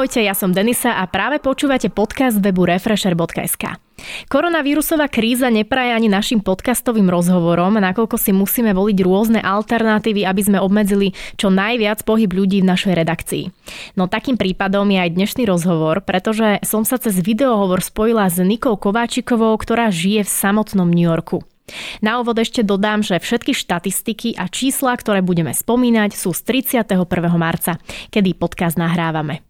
Ahojte, ja som Denisa a práve počúvate podcast webu refresher.sk. Koronavírusová kríza nepraje ani našim podcastovým rozhovorom, nakoľko si musíme voliť rôzne alternatívy, aby sme obmedzili čo najviac pohyb ľudí v našej redakcii. No takým prípadom je aj dnešný rozhovor, pretože som sa cez videohovor spojila s Nikou Kováčikovou, ktorá žije v samotnom New Yorku. Na úvod ešte dodám, že všetky štatistiky a čísla, ktoré budeme spomínať, sú z 31. marca, kedy podcast nahrávame.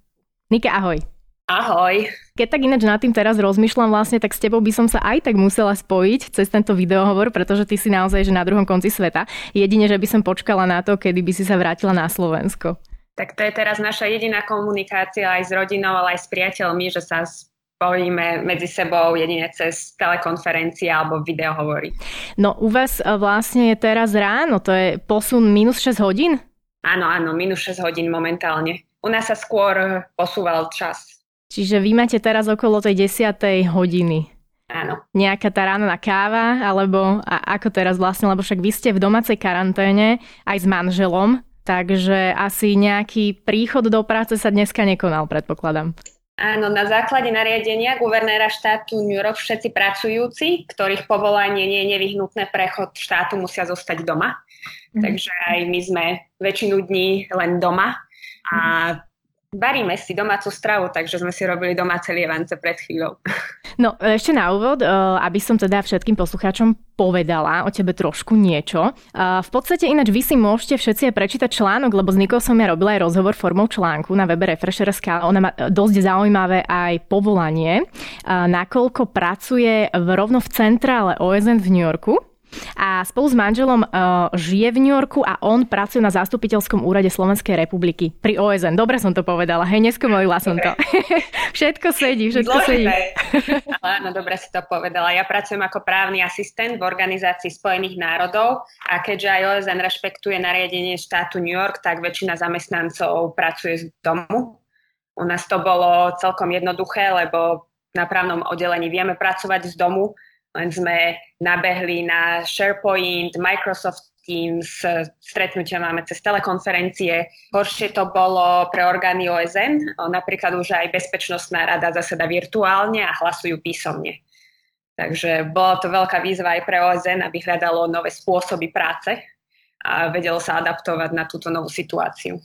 Nika, ahoj. Ahoj. Keď tak ináč nad tým teraz rozmýšľam vlastne, tak s tebou by som sa aj tak musela spojiť cez tento videohovor, pretože ty si naozaj že na druhom konci sveta. Jedine, že by som počkala na to, kedy by si sa vrátila na Slovensko. Tak to je teraz naša jediná komunikácia aj s rodinou, ale aj s priateľmi, že sa spojíme medzi sebou jedine cez telekonferencie alebo videohovory. No u vás e, vlastne je teraz ráno, to je posun minus 6 hodín? Áno, áno, minus 6 hodín momentálne. U nás sa skôr posúval čas. Čiže vy máte teraz okolo tej 10. hodiny. Áno. Nejaká tá rána káva, alebo a ako teraz vlastne, lebo však vy ste v domácej karanténe aj s manželom, takže asi nejaký príchod do práce sa dneska nekonal, predpokladám. Áno, na základe nariadenia guvernéra štátu New York všetci pracujúci, ktorých povolanie nie je nevyhnutné prechod štátu, musia zostať doma. Mm. Takže aj my sme väčšinu dní len doma a varíme si domácu stravu, takže sme si robili domáce lievance pred chvíľou. No ešte na úvod, eh, aby som teda všetkým poslucháčom povedala o tebe trošku niečo. Eh, v podstate ináč vy si môžete všetci aj prečítať článok, lebo s Nikou som ja robila aj rozhovor formou článku na webe Refresher.sk. Ona má dosť zaujímavé aj povolanie, eh, nakoľko pracuje rovno v centrále OSN v New Yorku a spolu s manželom uh, žije v New Yorku a on pracuje na zastupiteľskom úrade Slovenskej republiky pri OSN. Dobre som to povedala, hej, neskomolila som to. všetko sedí, všetko Zložité. sedí. Áno, dobre si to povedala. Ja pracujem ako právny asistent v Organizácii Spojených národov a keďže aj OSN rešpektuje nariadenie štátu New York, tak väčšina zamestnancov pracuje z domu. U nás to bolo celkom jednoduché, lebo na právnom oddelení vieme pracovať z domu, len sme nabehli na SharePoint, Microsoft Teams, stretnutia máme cez telekonferencie. Horšie to bolo pre orgány OSN, napríklad už aj Bezpečnostná rada zaseda virtuálne a hlasujú písomne. Takže bola to veľká výzva aj pre OSN, aby hľadalo nové spôsoby práce a vedelo sa adaptovať na túto novú situáciu.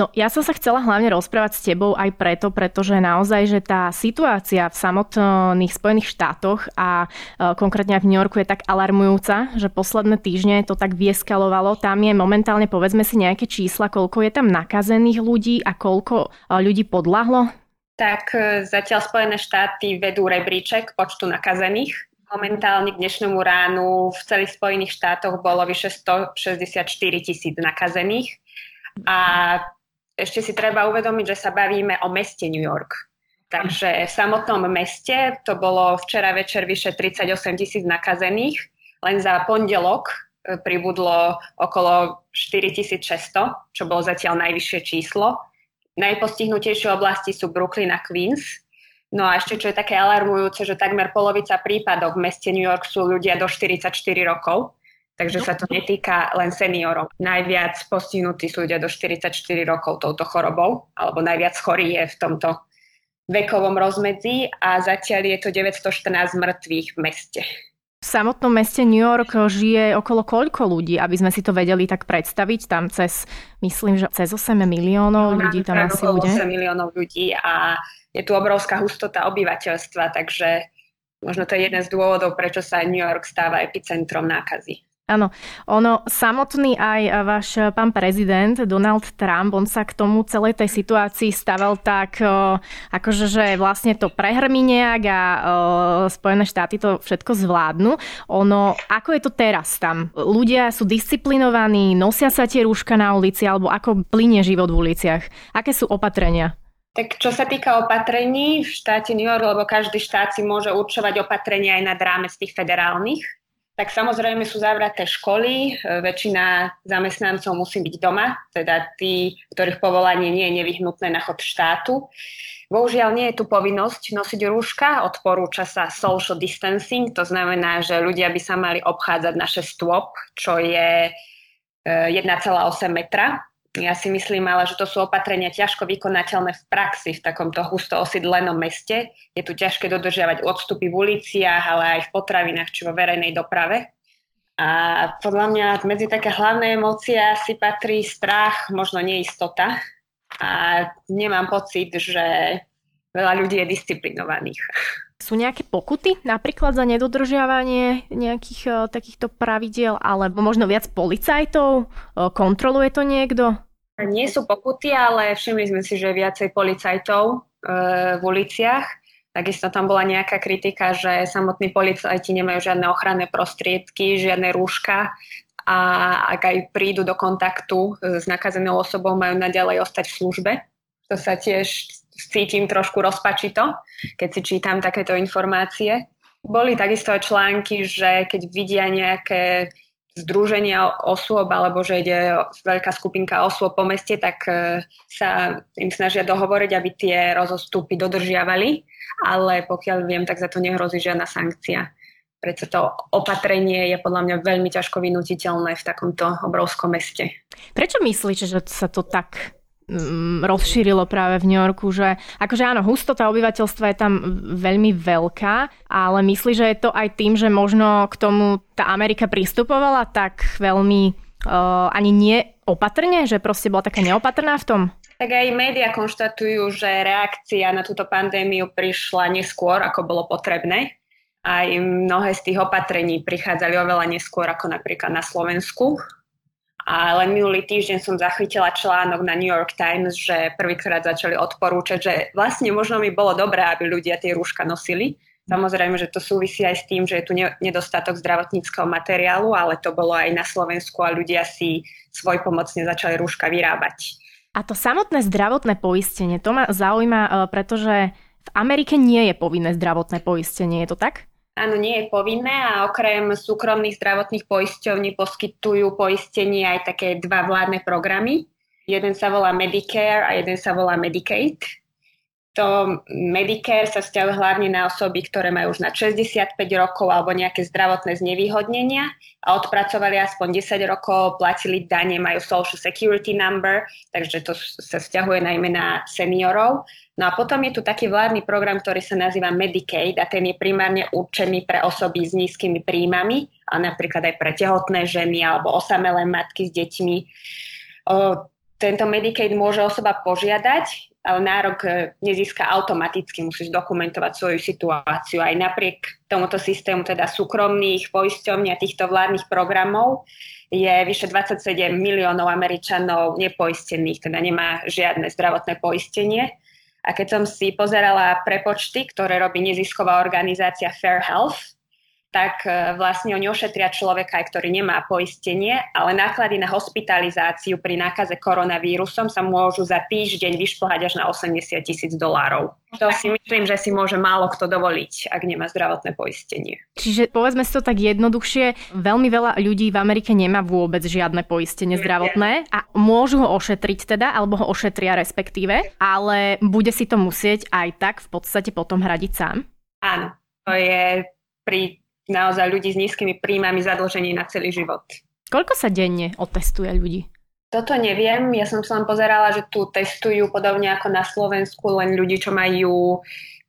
No ja som sa chcela hlavne rozprávať s tebou aj preto, pretože naozaj, že tá situácia v samotných Spojených štátoch a e, konkrétne aj v New Yorku je tak alarmujúca, že posledné týždne to tak vieskalovalo. Tam je momentálne, povedzme si nejaké čísla, koľko je tam nakazených ľudí a koľko e, ľudí podľahlo? Tak e, zatiaľ Spojené štáty vedú rebríček počtu nakazených. Momentálne k dnešnému ránu v celých Spojených štátoch bolo vyše 164 tisíc nakazených. A ešte si treba uvedomiť, že sa bavíme o meste New York. Takže v samotnom meste to bolo včera večer vyše 38 tisíc nakazených. Len za pondelok e, pribudlo okolo 4600, čo bolo zatiaľ najvyššie číslo. Najpostihnutejšie oblasti sú Brooklyn a Queens. No a ešte, čo je také alarmujúce, že takmer polovica prípadov v meste New York sú ľudia do 44 rokov. Takže sa to netýka len seniorov. Najviac postihnutí sú ľudia do 44 rokov touto chorobou, alebo najviac chorí je v tomto vekovom rozmedzi a zatiaľ je to 914 mŕtvych v meste. V samotnom meste New York žije okolo koľko ľudí, aby sme si to vedeli tak predstaviť? Tam cez, myslím, že cez 8 miliónov no, ľudí tam asi ľudí. 8 miliónov ľudí a je tu obrovská hustota obyvateľstva, takže možno to je jeden z dôvodov, prečo sa New York stáva epicentrom nákazy. Áno, ono samotný aj váš pán prezident Donald Trump, on sa k tomu celej tej situácii staval tak, akože, že vlastne to prehrmí nejak a Spojené štáty to všetko zvládnu. Ono, ako je to teraz tam? Ľudia sú disciplinovaní, nosia sa tie rúška na ulici, alebo ako plinie život v uliciach? Aké sú opatrenia? Tak čo sa týka opatrení v štáte New York, lebo každý štát si môže určovať opatrenia aj nad rámec tých federálnych, tak samozrejme sú zavraté školy, väčšina zamestnancov musí byť doma, teda tí, ktorých povolanie nie je nevyhnutné na chod štátu. Bohužiaľ nie je tu povinnosť nosiť rúška, odporúča sa social distancing, to znamená, že ľudia by sa mali obchádzať naše stôp, čo je 1,8 e, metra. Ja si myslím ale, že to sú opatrenia ťažko vykonateľné v praxi v takomto husto osídlenom meste. Je tu ťažké dodržiavať odstupy v uliciach, ale aj v potravinách či vo verejnej doprave. A podľa mňa medzi také hlavné emócie si patrí strach, možno neistota. A nemám pocit, že veľa ľudí je disciplinovaných. Sú nejaké pokuty napríklad za nedodržiavanie nejakých uh, takýchto pravidiel alebo možno viac policajtov? Uh, kontroluje to niekto? Nie sú pokuty, ale všimli sme si, že viacej policajtov uh, v uliciach. Takisto tam bola nejaká kritika, že samotní policajti nemajú žiadne ochranné prostriedky, žiadne rúška a ak aj prídu do kontaktu s nakazenou osobou, majú naďalej ostať v službe. To sa tiež cítim trošku rozpačito, keď si čítam takéto informácie. Boli takisto aj články, že keď vidia nejaké združenia osôb alebo že ide veľká skupinka osôb po meste, tak e, sa im snažia dohovoriť, aby tie rozostupy dodržiavali, ale pokiaľ viem, tak za to nehrozí žiadna sankcia. Preto to opatrenie je podľa mňa veľmi ťažko vynutiteľné v takomto obrovskom meste. Prečo myslíš, že sa to tak rozšírilo práve v New Yorku, že akože áno, hustota obyvateľstva je tam veľmi veľká, ale myslí, že je to aj tým, že možno k tomu tá Amerika pristupovala tak veľmi uh, ani nie opatrne, že proste bola taká neopatrná v tom? Tak aj médiá konštatujú, že reakcia na túto pandémiu prišla neskôr, ako bolo potrebné. Aj mnohé z tých opatrení prichádzali oveľa neskôr ako napríklad na Slovensku. A len minulý týždeň som zachytila článok na New York Times, že prvýkrát začali odporúčať, že vlastne možno by bolo dobré, aby ľudia tie rúška nosili. Samozrejme, že to súvisí aj s tým, že je tu nedostatok zdravotníckého materiálu, ale to bolo aj na Slovensku a ľudia si svoj pomocne začali rúška vyrábať. A to samotné zdravotné poistenie, to ma zaujíma, e, pretože v Amerike nie je povinné zdravotné poistenie, je to tak? Áno, nie je povinné a okrem súkromných zdravotných poisťovní poskytujú poistenie aj také dva vládne programy. Jeden sa volá Medicare a jeden sa volá Medicaid. To Medicare sa vzťahuje hlavne na osoby, ktoré majú už na 65 rokov alebo nejaké zdravotné znevýhodnenia a odpracovali aspoň 10 rokov, platili dane, majú Social Security Number, takže to sa vzťahuje najmä na seniorov. No a potom je tu taký vládny program, ktorý sa nazýva Medicaid a ten je primárne určený pre osoby s nízkymi príjmami a napríklad aj pre tehotné ženy alebo osamelé matky s deťmi. O, tento Medicaid môže osoba požiadať nárok e, nezíska automaticky, musíš dokumentovať svoju situáciu. Aj napriek tomuto systému teda súkromných poisťovní a týchto vládnych programov je vyše 27 miliónov Američanov nepoistených, teda nemá žiadne zdravotné poistenie. A keď som si pozerala prepočty, ktoré robí nezisková organizácia Fair Health, tak e, vlastne oni ošetria človeka, aj ktorý nemá poistenie, ale náklady na hospitalizáciu pri nákaze koronavírusom sa môžu za týždeň vyšplhať až na 80 tisíc dolárov. To si myslím, že si môže málo kto dovoliť, ak nemá zdravotné poistenie. Čiže povedzme si to tak jednoduchšie, veľmi veľa ľudí v Amerike nemá vôbec žiadne poistenie zdravotné a môžu ho ošetriť teda, alebo ho ošetria respektíve, ale bude si to musieť aj tak v podstate potom hradiť sám? Áno, to je pri naozaj ľudí s nízkymi príjmami zadlžení na celý život. Koľko sa denne otestuje ľudí? Toto neviem, ja som sa len pozerala, že tu testujú podobne ako na Slovensku len ľudí, čo majú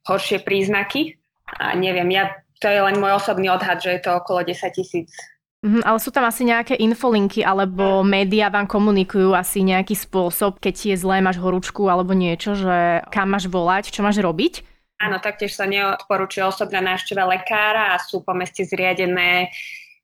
horšie príznaky. A neviem, ja, to je len môj osobný odhad, že je to okolo 10 tisíc. Mm, ale sú tam asi nejaké infolinky, alebo médiá vám komunikujú asi nejaký spôsob, keď ti je zlé, máš horúčku alebo niečo, že kam máš volať, čo máš robiť? Áno, taktiež sa neodporúčuje osobná návšteva lekára a sú po meste zriadené,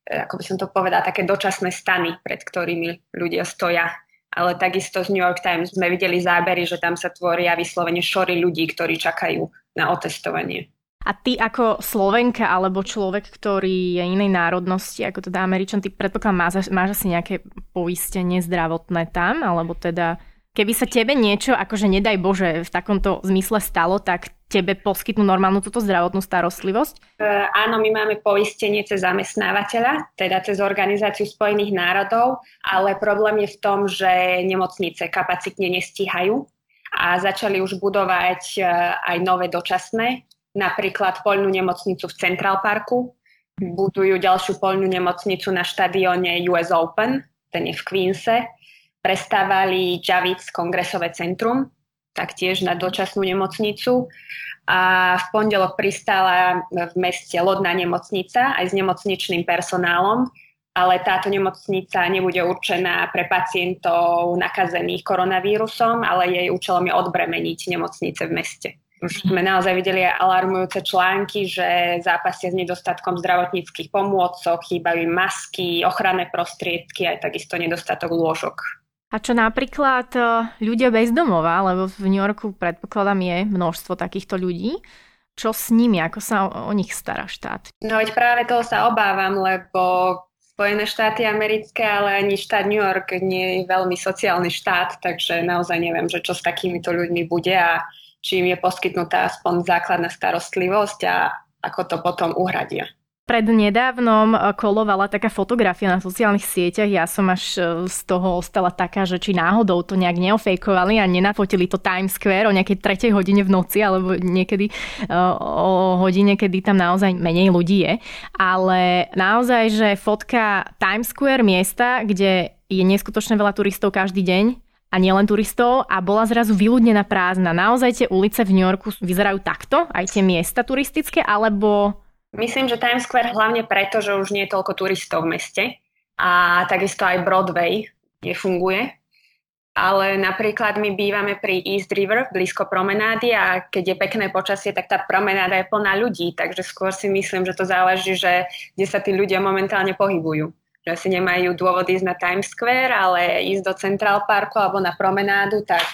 e, ako by som to povedala, také dočasné stany, pred ktorými ľudia stoja. Ale takisto z New York Times sme videli zábery, že tam sa tvoria vyslovene šory ľudí, ktorí čakajú na otestovanie. A ty ako Slovenka alebo človek, ktorý je inej národnosti, ako teda Američan, ty predpokladám, máš, máš asi nejaké poistenie zdravotné tam, alebo teda keby sa tebe niečo, akože nedaj Bože, v takomto zmysle stalo, tak tebe poskytnú normálnu túto zdravotnú starostlivosť? E, áno, my máme poistenie cez zamestnávateľa, teda cez Organizáciu spojených národov, ale problém je v tom, že nemocnice kapacitne nestíhajú a začali už budovať e, aj nové dočasné, napríklad poľnú nemocnicu v Central Parku, budujú ďalšiu poľnú nemocnicu na štadióne US Open, ten je v Queense, prestávali Javits kongresové centrum, taktiež na dočasnú nemocnicu a v pondelok pristála v meste lodná nemocnica aj s nemocničným personálom, ale táto nemocnica nebude určená pre pacientov nakazených koronavírusom, ale jej účelom je odbremeniť nemocnice v meste. Už sme naozaj videli alarmujúce články, že zápasia s nedostatkom zdravotníckých pomôcok, chýbajú masky, ochranné prostriedky aj takisto nedostatok lôžok. A čo napríklad e, ľudia bez domova, lebo v New Yorku predpokladám je množstvo takýchto ľudí, čo s nimi, ako sa o, nich stará štát? No veď práve toho sa obávam, lebo Spojené štáty americké, ale ani štát New York nie je veľmi sociálny štát, takže naozaj neviem, že čo s takýmito ľuďmi bude a či im je poskytnutá aspoň základná starostlivosť a ako to potom uhradia. Prednedávnom eh, kolovala taká fotografia na sociálnych sieťach. Ja som až eh, z toho ostala taká, že či náhodou to nejak neofejkovali a nenafotili to Times Square o nejakej tretej hodine v noci alebo niekedy eh, o hodine, kedy tam naozaj menej ľudí je. Ale naozaj, že fotka Times Square miesta, kde je neskutočne veľa turistov každý deň, a nielen turistov a bola zrazu vyľudnená prázdna. Naozaj tie ulice v New Yorku vyzerajú takto, aj tie miesta turistické, alebo Myslím, že Times Square hlavne preto, že už nie je toľko turistov v meste a takisto aj Broadway nefunguje. Ale napríklad my bývame pri East River, blízko promenády a keď je pekné počasie, tak tá promenáda je plná ľudí, takže skôr si myslím, že to záleží, že kde sa tí ľudia momentálne pohybujú. Že si nemajú dôvod ísť na Times Square, ale ísť do Central Parku alebo na promenádu, tak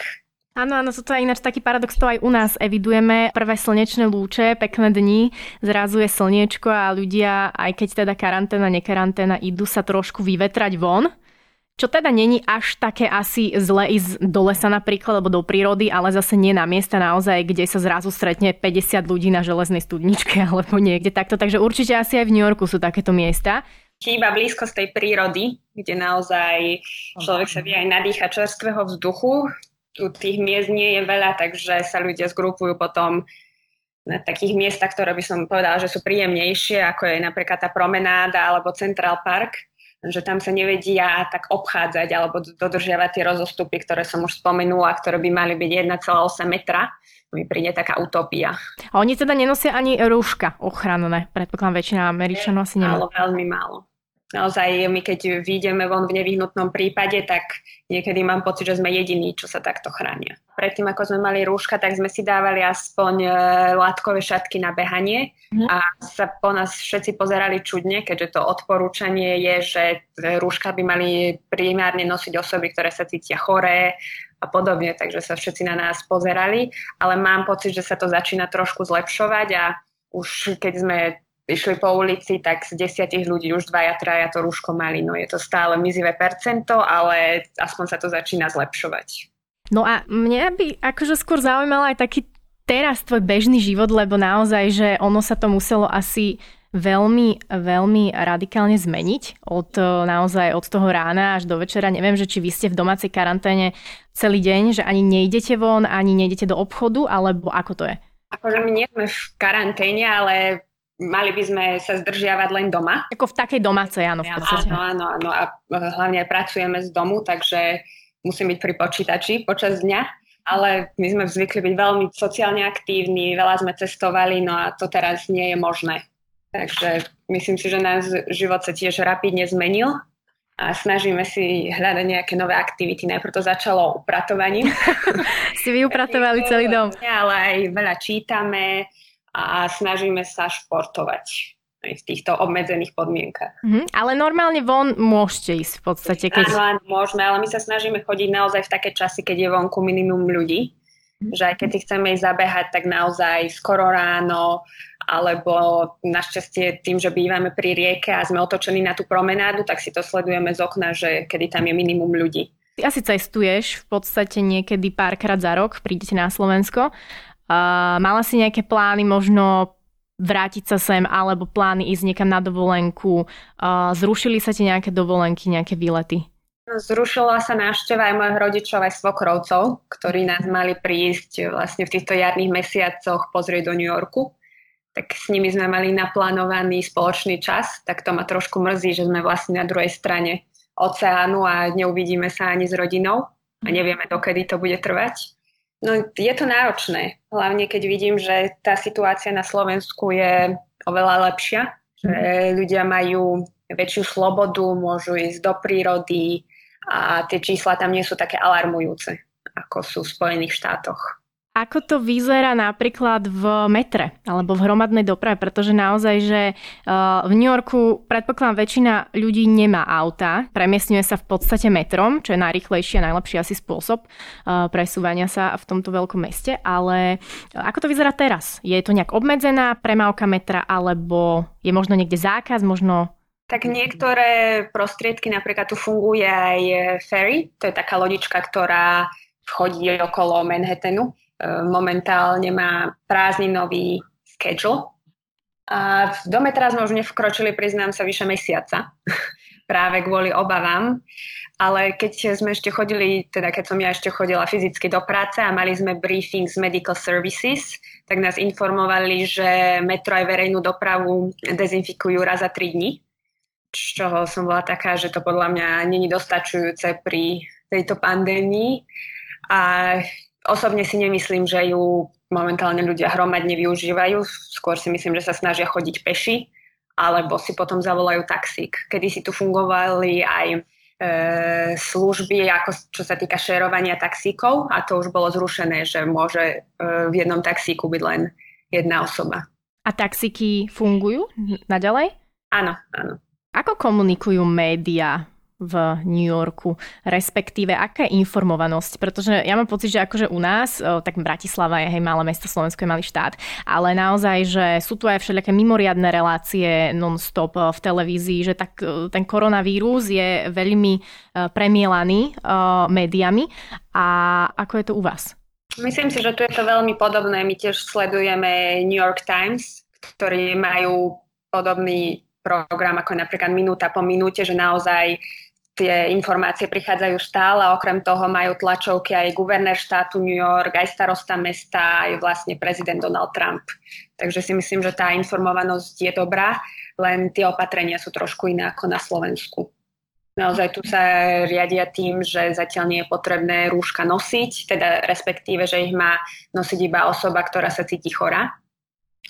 Áno, áno, toto je ináč taký paradox, to aj u nás evidujeme. Prvé slnečné lúče, pekné dni, zrazu je slniečko a ľudia, aj keď teda karanténa, nekaranténa, idú sa trošku vyvetrať von. Čo teda není až také asi zle ísť do lesa napríklad, alebo do prírody, ale zase nie na miesta naozaj, kde sa zrazu stretne 50 ľudí na železnej studničke alebo niekde takto. Takže určite asi aj v New Yorku sú takéto miesta. Chýba blízkosť tej prírody, kde naozaj človek sa vie aj nadýchať čerstvého vzduchu, tu tých miest nie je veľa, takže sa ľudia zgrupujú potom na takých miestach, ktoré by som povedala, že sú príjemnejšie, ako je napríklad tá promenáda alebo Central Park, že tam sa nevedia tak obchádzať alebo dodržiavať tie rozostupy, ktoré som už spomenula, ktoré by mali byť 1,8 metra. Mi príde taká utopia. A oni teda nenosia ani rúška ochranné. Predpokladám, väčšina Američanov asi nemá. Málo, veľmi málo naozaj my keď vyjdeme von v nevyhnutnom prípade, tak niekedy mám pocit, že sme jediní, čo sa takto chránia. Predtým, ako sme mali rúška, tak sme si dávali aspoň e, látkové šatky na behanie mm. a sa po nás všetci pozerali čudne, keďže to odporúčanie je, že rúška by mali primárne nosiť osoby, ktoré sa cítia choré a podobne, takže sa všetci na nás pozerali, ale mám pocit, že sa to začína trošku zlepšovať a už keď sme išli po ulici, tak z desiatich ľudí už dvaja, traja to rúško mali. No je to stále mizivé percento, ale aspoň sa to začína zlepšovať. No a mňa by akože skôr zaujímalo aj taký teraz tvoj bežný život, lebo naozaj, že ono sa to muselo asi veľmi, veľmi radikálne zmeniť od naozaj od toho rána až do večera. Neviem, že či vy ste v domácej karanténe celý deň, že ani nejdete von, ani nejdete do obchodu, alebo ako to je? Akože my nie sme v karanténe, ale mali by sme sa zdržiavať len doma. Ako v takej domácej, áno, v podstate. Áno, áno, áno. A hlavne aj pracujeme z domu, takže musím byť pri počítači počas dňa. Ale my sme zvykli byť veľmi sociálne aktívni, veľa sme cestovali, no a to teraz nie je možné. Takže myslím si, že náš život sa tiež rapidne zmenil a snažíme si hľadať nejaké nové aktivity. Najprv to začalo upratovaním. si vyupratovali celý dom. Ale aj veľa čítame, a snažíme sa športovať aj v týchto obmedzených podmienkach. Mm-hmm. Ale normálne von môžete ísť v podstate. Keď... Áno, áno, môžeme, ale my sa snažíme chodiť naozaj v také časy, keď je vonku minimum ľudí. Mm-hmm. Že aj keď chceme ísť zabehať, tak naozaj skoro ráno, alebo našťastie tým, že bývame pri rieke a sme otočení na tú promenádu, tak si to sledujeme z okna, že kedy tam je minimum ľudí. Ty asi cestuješ v podstate niekedy párkrát za rok, prídete na Slovensko Uh, mala si nejaké plány možno vrátiť sa sem alebo plány ísť niekam na dovolenku? Uh, zrušili sa ti nejaké dovolenky, nejaké výlety? Zrušila sa návšteva aj mojich rodičov aj svokrovcov, ktorí nás mali prísť vlastne v týchto jarných mesiacoch pozrieť do New Yorku. Tak s nimi sme mali naplánovaný spoločný čas, tak to ma trošku mrzí, že sme vlastne na druhej strane oceánu a neuvidíme sa ani s rodinou a nevieme, dokedy to bude trvať. No je to náročné, hlavne keď vidím, že tá situácia na Slovensku je oveľa lepšia, že ľudia majú väčšiu slobodu, môžu ísť do prírody, a tie čísla tam nie sú také alarmujúce, ako sú v Spojených štátoch. Ako to vyzerá napríklad v metre alebo v hromadnej doprave, pretože naozaj, že v New Yorku predpokladám väčšina ľudí nemá auta, premiestňuje sa v podstate metrom, čo je najrychlejší a najlepší asi spôsob presúvania sa v tomto veľkom meste, ale ako to vyzerá teraz? Je to nejak obmedzená premávka metra alebo je možno niekde zákaz, možno tak niektoré prostriedky, napríklad tu funguje aj ferry, to je taká lodička, ktorá chodí okolo Manhattanu. E, momentálne má prázdninový schedule. A v dome teraz sme už nevkročili, priznám sa, vyše mesiaca. Práve kvôli obavám. Ale keď sme ešte chodili, teda keď som ja ešte chodila fyzicky do práce a mali sme briefing z Medical Services, tak nás informovali, že metro aj verejnú dopravu dezinfikujú raz za 3 dní z čoho som bola taká, že to podľa mňa není dostačujúce pri tejto pandémii. A osobne si nemyslím, že ju momentálne ľudia hromadne využívajú. Skôr si myslím, že sa snažia chodiť peši, alebo si potom zavolajú taxík. Kedy si tu fungovali aj e, služby, ako čo sa týka šerovania taxíkov a to už bolo zrušené, že môže e, v jednom taxíku byť len jedna osoba. A taxíky fungujú naďalej? Áno, áno. Ako komunikujú médiá v New Yorku, respektíve aká je informovanosť? Pretože ja mám pocit, že akože u nás, tak Bratislava je hej malé mesto, Slovensko je malý štát, ale naozaj, že sú tu aj všelijaké mimoriadne relácie non-stop v televízii, že tak ten koronavírus je veľmi premielaný médiami. A ako je to u vás? Myslím si, že tu je to veľmi podobné. My tiež sledujeme New York Times, ktorí majú podobný program ako napríklad minúta po minúte, že naozaj tie informácie prichádzajú stále a okrem toho majú tlačovky aj guvernér štátu New York, aj starosta mesta, aj vlastne prezident Donald Trump. Takže si myslím, že tá informovanosť je dobrá, len tie opatrenia sú trošku iné ako na Slovensku. Naozaj tu sa riadia tým, že zatiaľ nie je potrebné rúška nosiť, teda respektíve, že ich má nosiť iba osoba, ktorá sa cíti chora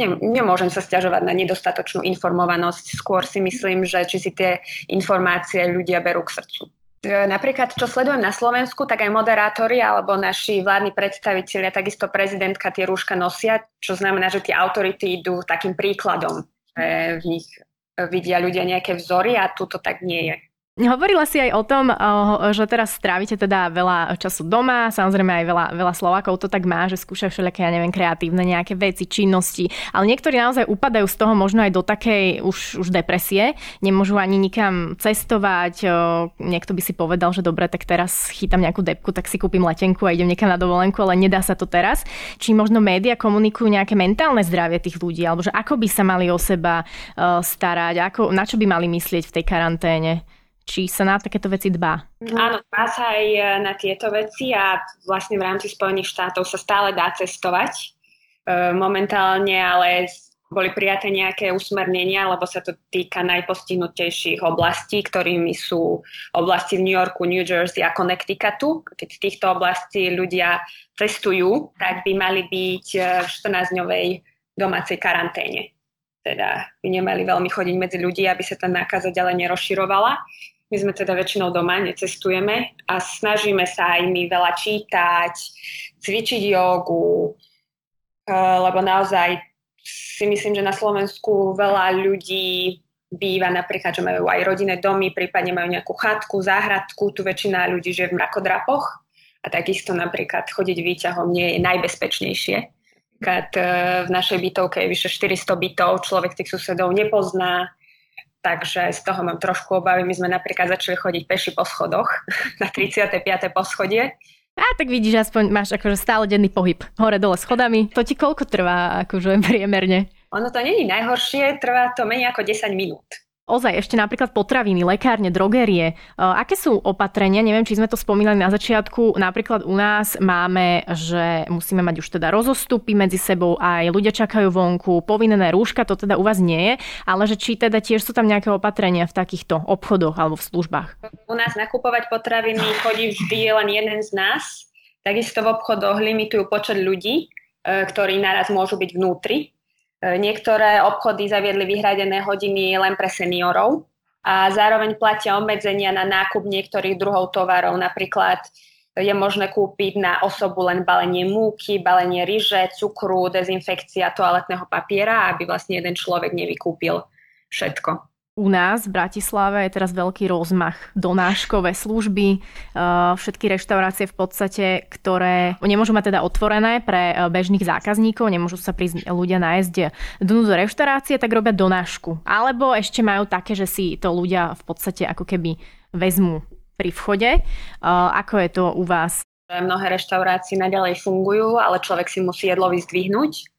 nemôžem sa stiažovať na nedostatočnú informovanosť. Skôr si myslím, že či si tie informácie ľudia berú k srdcu. E, napríklad, čo sledujem na Slovensku, tak aj moderátori alebo naši vládni predstavitelia, takisto prezidentka tie rúška nosia, čo znamená, že tie autority idú takým príkladom, že v nich vidia ľudia nejaké vzory a tu to tak nie je. Hovorila si aj o tom, že teraz strávite teda veľa času doma, samozrejme aj veľa, veľa Slovákov to tak má, že skúšajú všelijaké, ja neviem, kreatívne nejaké veci, činnosti, ale niektorí naozaj upadajú z toho možno aj do takej už, už depresie, nemôžu ani nikam cestovať, niekto by si povedal, že dobre, tak teraz chytám nejakú depku, tak si kúpim letenku a idem niekam na dovolenku, ale nedá sa to teraz. Či možno média komunikujú nejaké mentálne zdravie tých ľudí, alebo že ako by sa mali o seba starať, ako, na čo by mali myslieť v tej karanténe? Či sa na takéto veci dbá? Áno, dbá sa aj e, na tieto veci a vlastne v rámci Spojených štátov sa stále dá cestovať. E, momentálne ale boli prijaté nejaké usmernenia, lebo sa to týka najpostihnutejších oblastí, ktorými sú oblasti v New Yorku, New Jersey a Connecticutu. Keď v týchto oblastí ľudia cestujú, tak by mali byť e, v 14-dňovej domácej karanténe. Teda by nemali veľmi chodiť medzi ľudí, aby sa tá nákaza ďalej nerozširovala. My sme teda väčšinou doma, necestujeme a snažíme sa aj my veľa čítať, cvičiť jogu, eh, lebo naozaj si myslím, že na Slovensku veľa ľudí býva napríklad, že majú aj rodinné domy, prípadne majú nejakú chatku, záhradku, tu väčšina ľudí žije v mrakodrapoch a takisto napríklad chodiť výťahom nie je najbezpečnejšie. Napríklad eh, v našej bytovke je vyše 400 bytov, človek tých susedov nepozná, Takže z toho mám trošku obavy. My sme napríklad začali chodiť peši po schodoch na 35. poschodie, A tak vidíš, aspoň máš akože stále denný pohyb. Hore, dole schodami. To ti koľko trvá akože priemerne? Ono to není najhoršie, trvá to menej ako 10 minút. Ozaj, ešte napríklad potraviny, lekárne, drogerie. E, aké sú opatrenia? Neviem, či sme to spomínali na začiatku. Napríklad u nás máme, že musíme mať už teda rozostupy medzi sebou, aj ľudia čakajú vonku, povinné rúška, to teda u vás nie je, ale že či teda tiež sú tam nejaké opatrenia v takýchto obchodoch alebo v službách? U nás nakupovať potraviny chodí vždy len jeden z nás. Takisto v obchodoch limitujú počet ľudí, e, ktorí naraz môžu byť vnútri niektoré obchody zaviedli vyhradené hodiny len pre seniorov a zároveň platia obmedzenia na nákup niektorých druhov tovarov. Napríklad je možné kúpiť na osobu len balenie múky, balenie ryže, cukru, dezinfekcia toaletného papiera, aby vlastne jeden človek nevykúpil všetko u nás v Bratislave je teraz veľký rozmach donáškové služby, uh, všetky reštaurácie v podstate, ktoré nemôžu mať teda otvorené pre uh, bežných zákazníkov, nemôžu sa prísť ľudia nájsť dnu do reštaurácie, tak robia donášku. Alebo ešte majú také, že si to ľudia v podstate ako keby vezmú pri vchode. Uh, ako je to u vás? Mnohé reštaurácie naďalej fungujú, ale človek si musí jedlo vyzdvihnúť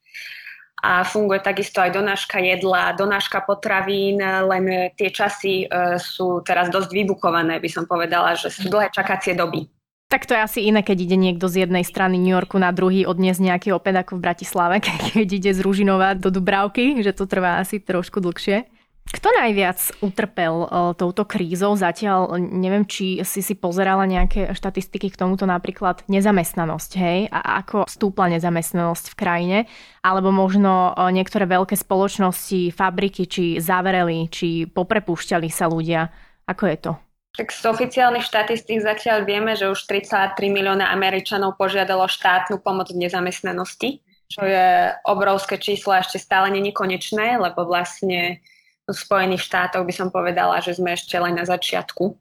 a funguje takisto aj donáška jedla, donáška potravín, len tie časy e, sú teraz dosť vybukované, by som povedala, že sú dlhé čakacie doby. Tak to je asi iné, keď ide niekto z jednej strany New Yorku na druhý odniesť nejaký oped ako v Bratislave, keď ide z Ružinova do Dubravky, že to trvá asi trošku dlhšie. Kto najviac utrpel uh, touto krízou? Zatiaľ neviem, či si si pozerala nejaké štatistiky k tomuto, napríklad nezamestnanosť, hej? A ako stúpla nezamestnanosť v krajine? Alebo možno uh, niektoré veľké spoločnosti, fabriky, či zavereli, či poprepúšťali sa ľudia. Ako je to? Tak z oficiálnych štatistík zatiaľ vieme, že už 33 milióna Američanov požiadalo štátnu pomoc v nezamestnanosti, čo je obrovské číslo a ešte stále není konečné, lebo vlastne v Spojených štátoch by som povedala, že sme ešte len na začiatku.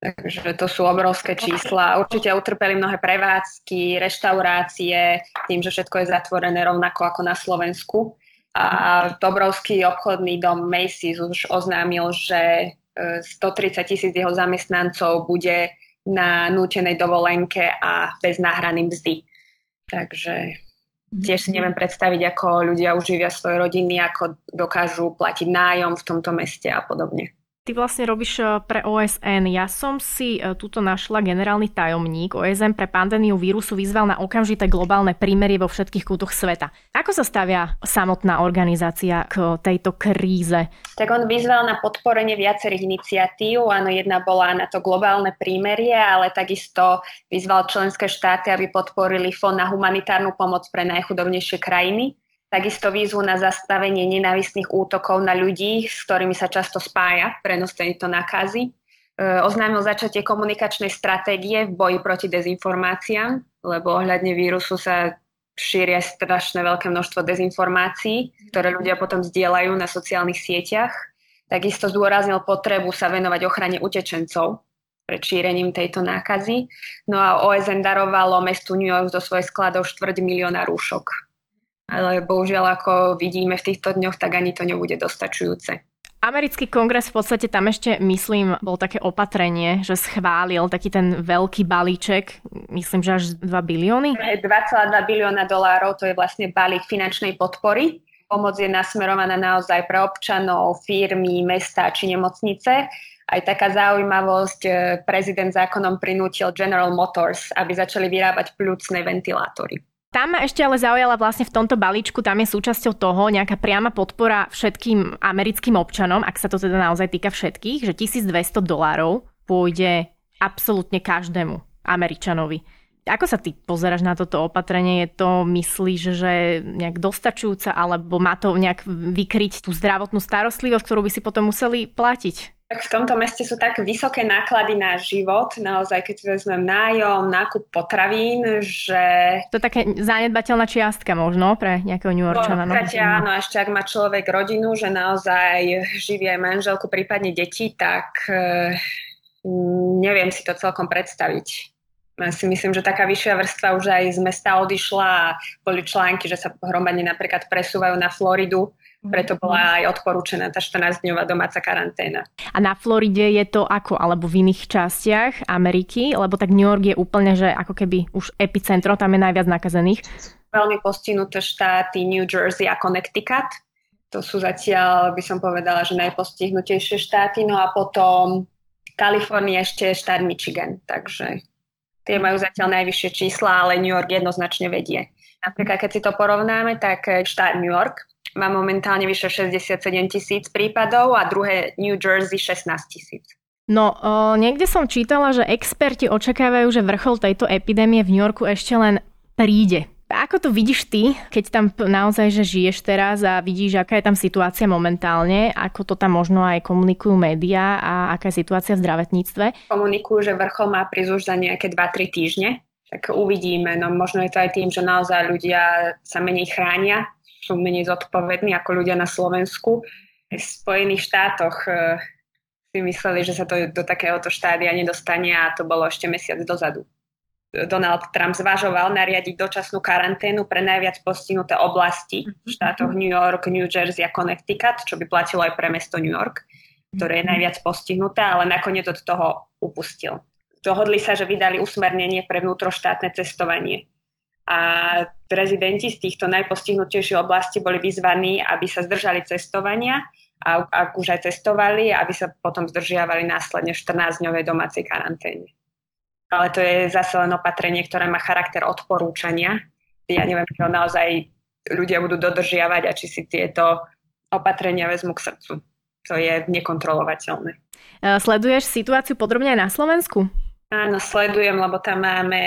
Takže to sú obrovské čísla. Určite utrpeli mnohé prevádzky, reštaurácie, tým, že všetko je zatvorené rovnako ako na Slovensku. A obrovský obchodný dom Macy's už oznámil, že 130 e, tisíc jeho zamestnancov bude na nútenej dovolenke a bez náhrany mzdy. Takže Tiež si neviem predstaviť, ako ľudia uživia svoje rodiny, ako dokážu platiť nájom v tomto meste a podobne. Ty vlastne robíš eh, pre OSN. Ja som si eh, túto našla generálny tajomník OSN pre pandémiu vírusu vyzval na okamžité globálne prímerie vo všetkých kútoch sveta. Ako sa stavia samotná organizácia k tejto kríze? Tak on vyzval na podporenie viacerých iniciatív. Áno, jedna bola na to globálne prímerie, ale takisto vyzval členské štáty, aby podporili fond na humanitárnu pomoc pre najchudobnejšie krajiny takisto výzvu na zastavenie nenávistných útokov na ľudí, s ktorými sa často spája prenos tejto nákazy. E, oznámil začatie komunikačnej stratégie v boji proti dezinformáciám, lebo ohľadne vírusu sa šíria strašné veľké množstvo dezinformácií, ktoré ľudia potom zdieľajú na sociálnych sieťach. Takisto zdôraznil potrebu sa venovať ochrane utečencov pred šírením tejto nákazy. No a OSN darovalo mestu New York do svojej skladov štvrť milióna rúšok ale bohužiaľ ako vidíme v týchto dňoch, tak ani to nebude dostačujúce. Americký kongres v podstate tam ešte, myslím, bol také opatrenie, že schválil taký ten veľký balíček, myslím, že až 2 bilióny. 2,2 bilióna dolárov, to je vlastne balík finančnej podpory. Pomoc je nasmerovaná naozaj pre občanov, firmy, mesta či nemocnice. Aj taká zaujímavosť, e, prezident zákonom prinútil General Motors, aby začali vyrábať plúcne ventilátory. Tam ma ešte ale zaujala vlastne v tomto balíčku, tam je súčasťou toho nejaká priama podpora všetkým americkým občanom, ak sa to teda naozaj týka všetkých, že 1200 dolárov pôjde absolútne každému Američanovi. Ako sa ty pozeráš na toto opatrenie? Je to, myslíš, že nejak dostačujúca, alebo má to nejak vykryť tú zdravotnú starostlivosť, ktorú by si potom museli platiť? Tak v tomto meste sú tak vysoké náklady na život, naozaj keď vezmem nájom, nákup potravín, že... To je také zanedbateľná čiastka možno pre nejakého New Yorkčana. No, áno, ešte ak má človek rodinu, že naozaj živí aj manželku, prípadne deti, tak e, neviem si to celkom predstaviť. Ja si myslím, že taká vyššia vrstva už aj z mesta odišla a boli články, že sa hromadne napríklad presúvajú na Floridu, preto bola aj odporúčená tá 14-dňová domáca karanténa. A na Floride je to ako, alebo v iných častiach Ameriky, lebo tak New York je úplne, že ako keby už epicentro, tam je najviac nakazených. Veľmi postihnuté štáty New Jersey a Connecticut. To sú zatiaľ, by som povedala, že najpostihnutejšie štáty. No a potom Kalifornia ešte štát Michigan. Takže tie majú zatiaľ najvyššie čísla, ale New York jednoznačne vedie. Napríklad, keď si to porovnáme, tak štát New York má momentálne vyše 67 tisíc prípadov a druhé New Jersey 16 tisíc. No, o, niekde som čítala, že experti očakávajú, že vrchol tejto epidémie v New Yorku ešte len príde. Ako to vidíš ty, keď tam naozaj že žiješ teraz a vidíš, aká je tam situácia momentálne, ako to tam možno aj komunikujú médiá a aká je situácia v zdravotníctve? Komunikujú, že vrchol má prísť už za nejaké 2-3 týždne, tak uvidíme. No možno je to aj tým, že naozaj ľudia sa menej chránia, sú menej zodpovední ako ľudia na Slovensku. V Spojených štátoch e, si mysleli, že sa to do takéhoto štádia nedostane a to bolo ešte mesiac dozadu. Donald Trump zvažoval nariadiť dočasnú karanténu pre najviac postihnuté oblasti v štátoch New York, New Jersey a Connecticut, čo by platilo aj pre mesto New York, ktoré je najviac postihnuté, ale nakoniec od toho upustil. Dohodli sa, že vydali usmernenie pre vnútroštátne cestovanie a prezidenti z týchto najpostihnutejších oblastí boli vyzvaní, aby sa zdržali cestovania a ak už aj cestovali, aby sa potom zdržiavali následne 14-dňovej domácej karanténe. Ale to je zase len opatrenie, ktoré má charakter odporúčania. Ja neviem, či ho naozaj ľudia budú dodržiavať a či si tieto opatrenia vezmú k srdcu. To je nekontrolovateľné. Sleduješ situáciu podrobne aj na Slovensku? Áno, sledujem, lebo tam máme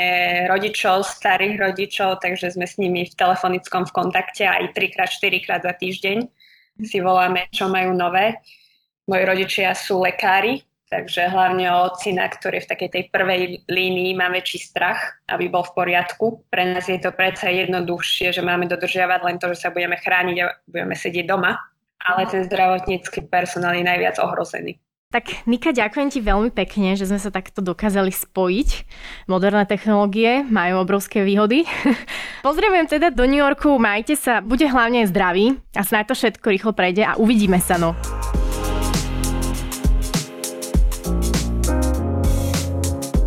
rodičov, starých rodičov, takže sme s nimi v telefonickom v kontakte aj 3 4 za týždeň. Si voláme, čo majú nové. Moji rodičia sú lekári, takže hlavne o ocina, ktorý v takej tej prvej línii má väčší strach, aby bol v poriadku. Pre nás je to predsa jednoduchšie, že máme dodržiavať len to, že sa budeme chrániť a budeme sedieť doma, ale ten zdravotnícky personál je najviac ohrozený. Tak Nika, ďakujem ti veľmi pekne, že sme sa takto dokázali spojiť. Moderné technológie majú obrovské výhody. Pozdravujem teda do New Yorku, majte sa, bude hlavne zdraví a snáď to všetko rýchlo prejde a uvidíme sa no.